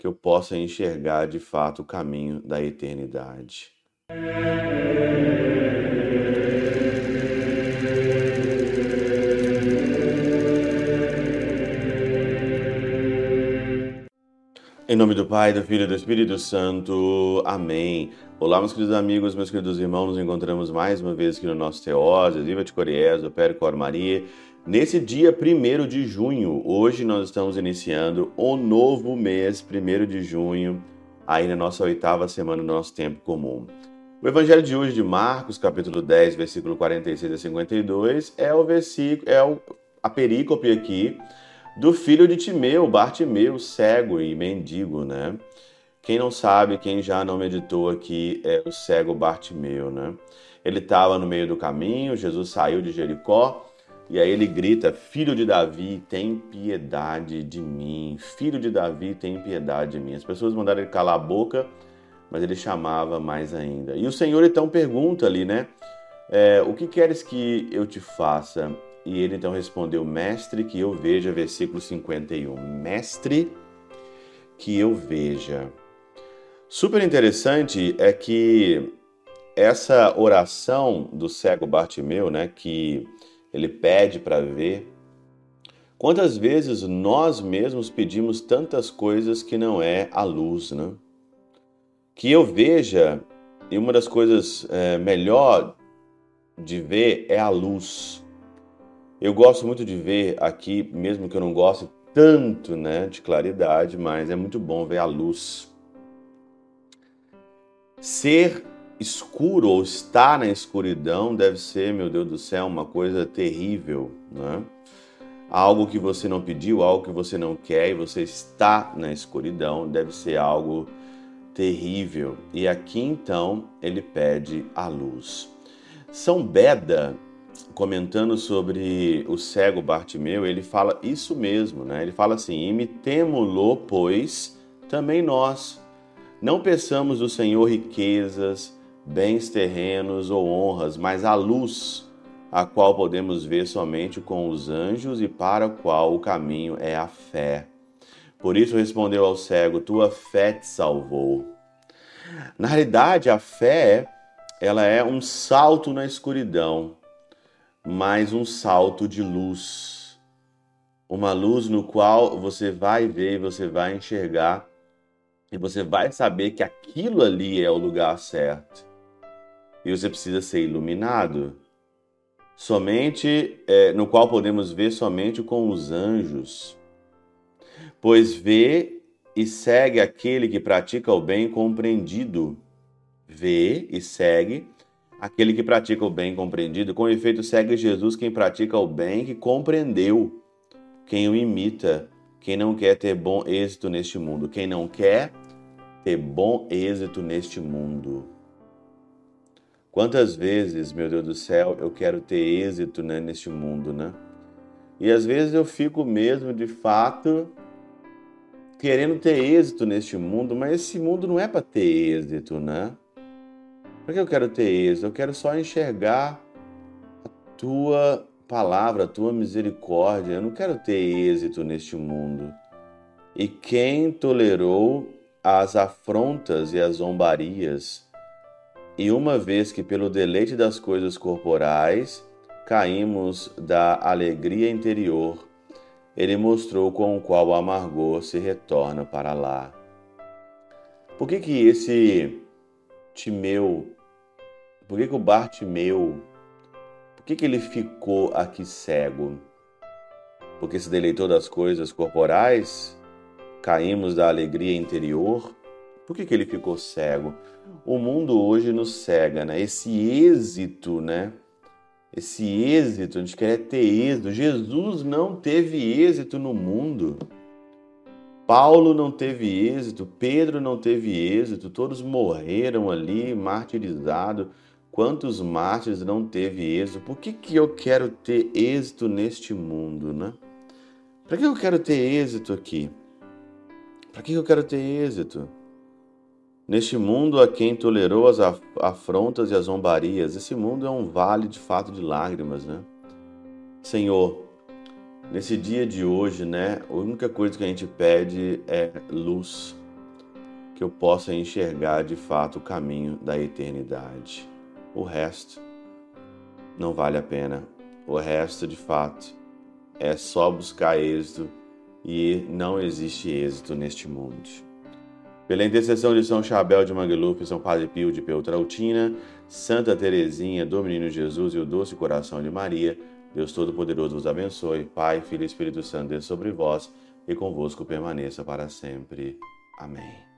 que eu possa enxergar de fato o caminho da eternidade. Em nome do Pai, do Filho e do Espírito Santo. Amém. Olá, meus queridos amigos, meus queridos irmãos, nos encontramos mais uma vez aqui no nosso Teoses, Viva de Coriés, do Cor Maria. Nesse dia 1 de junho, hoje nós estamos iniciando o novo mês, 1 de junho, aí na nossa oitava semana do nosso tempo comum. O evangelho de hoje de Marcos, capítulo 10, versículo 46 a 52, é o versículo, é o, a perícope aqui do filho de Timeu, Bartimeu, cego e mendigo, né? Quem não sabe, quem já não meditou aqui, é o cego Bartimeu, né? Ele estava no meio do caminho, Jesus saiu de Jericó e aí ele grita: Filho de Davi, tem piedade de mim. Filho de Davi, tem piedade de mim. As pessoas mandaram ele calar a boca, mas ele chamava mais ainda. E o Senhor então pergunta ali, né? É, o que queres que eu te faça? E ele então respondeu: Mestre, que eu veja, versículo 51. Mestre, que eu veja. Super interessante é que essa oração do cego Bartimeu, né, que ele pede para ver, quantas vezes nós mesmos pedimos tantas coisas que não é a luz, né? Que eu veja, e uma das coisas é, melhor de ver é a luz. Eu gosto muito de ver aqui, mesmo que eu não goste tanto né, de claridade, mas é muito bom ver a luz. Ser escuro ou estar na escuridão deve ser, meu Deus do céu, uma coisa terrível, né? Algo que você não pediu, algo que você não quer e você está na escuridão, deve ser algo terrível. E aqui então ele pede a luz. São Beda comentando sobre o cego Bartimeu, ele fala isso mesmo, né? Ele fala assim: imitemo-lo, pois também nós. Não peçamos do Senhor riquezas, bens terrenos ou honras, mas a luz, a qual podemos ver somente com os anjos e para a qual o caminho é a fé. Por isso respondeu ao cego: Tua fé te salvou. Na realidade, a fé, ela é um salto na escuridão mais um salto de luz. Uma luz no qual você vai ver, você vai enxergar e você vai saber que aquilo ali é o lugar certo. E você precisa ser iluminado. Somente é, no qual podemos ver somente com os anjos. Pois vê e segue aquele que pratica o bem compreendido. Vê e segue aquele que pratica o bem compreendido. Com efeito, segue Jesus quem pratica o bem que compreendeu, quem o imita, quem não quer ter bom êxito neste mundo, quem não quer ter bom êxito neste mundo. Quantas vezes, meu Deus do céu, eu quero ter êxito né, neste mundo, né? E às vezes eu fico mesmo, de fato, querendo ter êxito neste mundo, mas esse mundo não é para ter êxito, né? Para que eu quero ter êxito? Eu quero só enxergar a tua palavra, a tua misericórdia. Eu não quero ter êxito neste mundo. E quem tolerou as afrontas e as zombarias, e uma vez que pelo deleite das coisas corporais caímos da alegria interior, ele mostrou com o qual o amargor se retorna para lá. Por que que esse Timeu, por que, que o Bartimeu, por que, que ele ficou aqui cego? Porque se deleitou das coisas corporais? Caímos da alegria interior? Por que, que ele ficou cego? O mundo hoje nos cega, né? Esse êxito, né? Esse êxito, a gente quer ter êxito. Jesus não teve êxito no mundo. Paulo não teve êxito, Pedro não teve êxito, todos morreram ali, martirizados. Quantos mártires não teve êxito? Por que, que eu quero ter êxito neste mundo, né? Para que eu quero ter êxito aqui? Para que eu quero ter êxito? Neste mundo a quem tolerou as afrontas e as zombarias, esse mundo é um vale de fato de lágrimas, né? Senhor, Nesse dia de hoje, né, a única coisa que a gente pede é luz. que eu possa enxergar de fato o caminho da eternidade. O resto não vale a pena. O resto, de fato, é só buscar êxito e não existe êxito neste mundo. Pela intercessão de São Chabel de Mangluf, São Padre Pio de Peltrautina, Santa Teresinha, do Menino Jesus e o Doce Coração de Maria, Deus Todo-Poderoso vos abençoe. Pai, Filho e Espírito Santo, Deus sobre vós e convosco permaneça para sempre. Amém.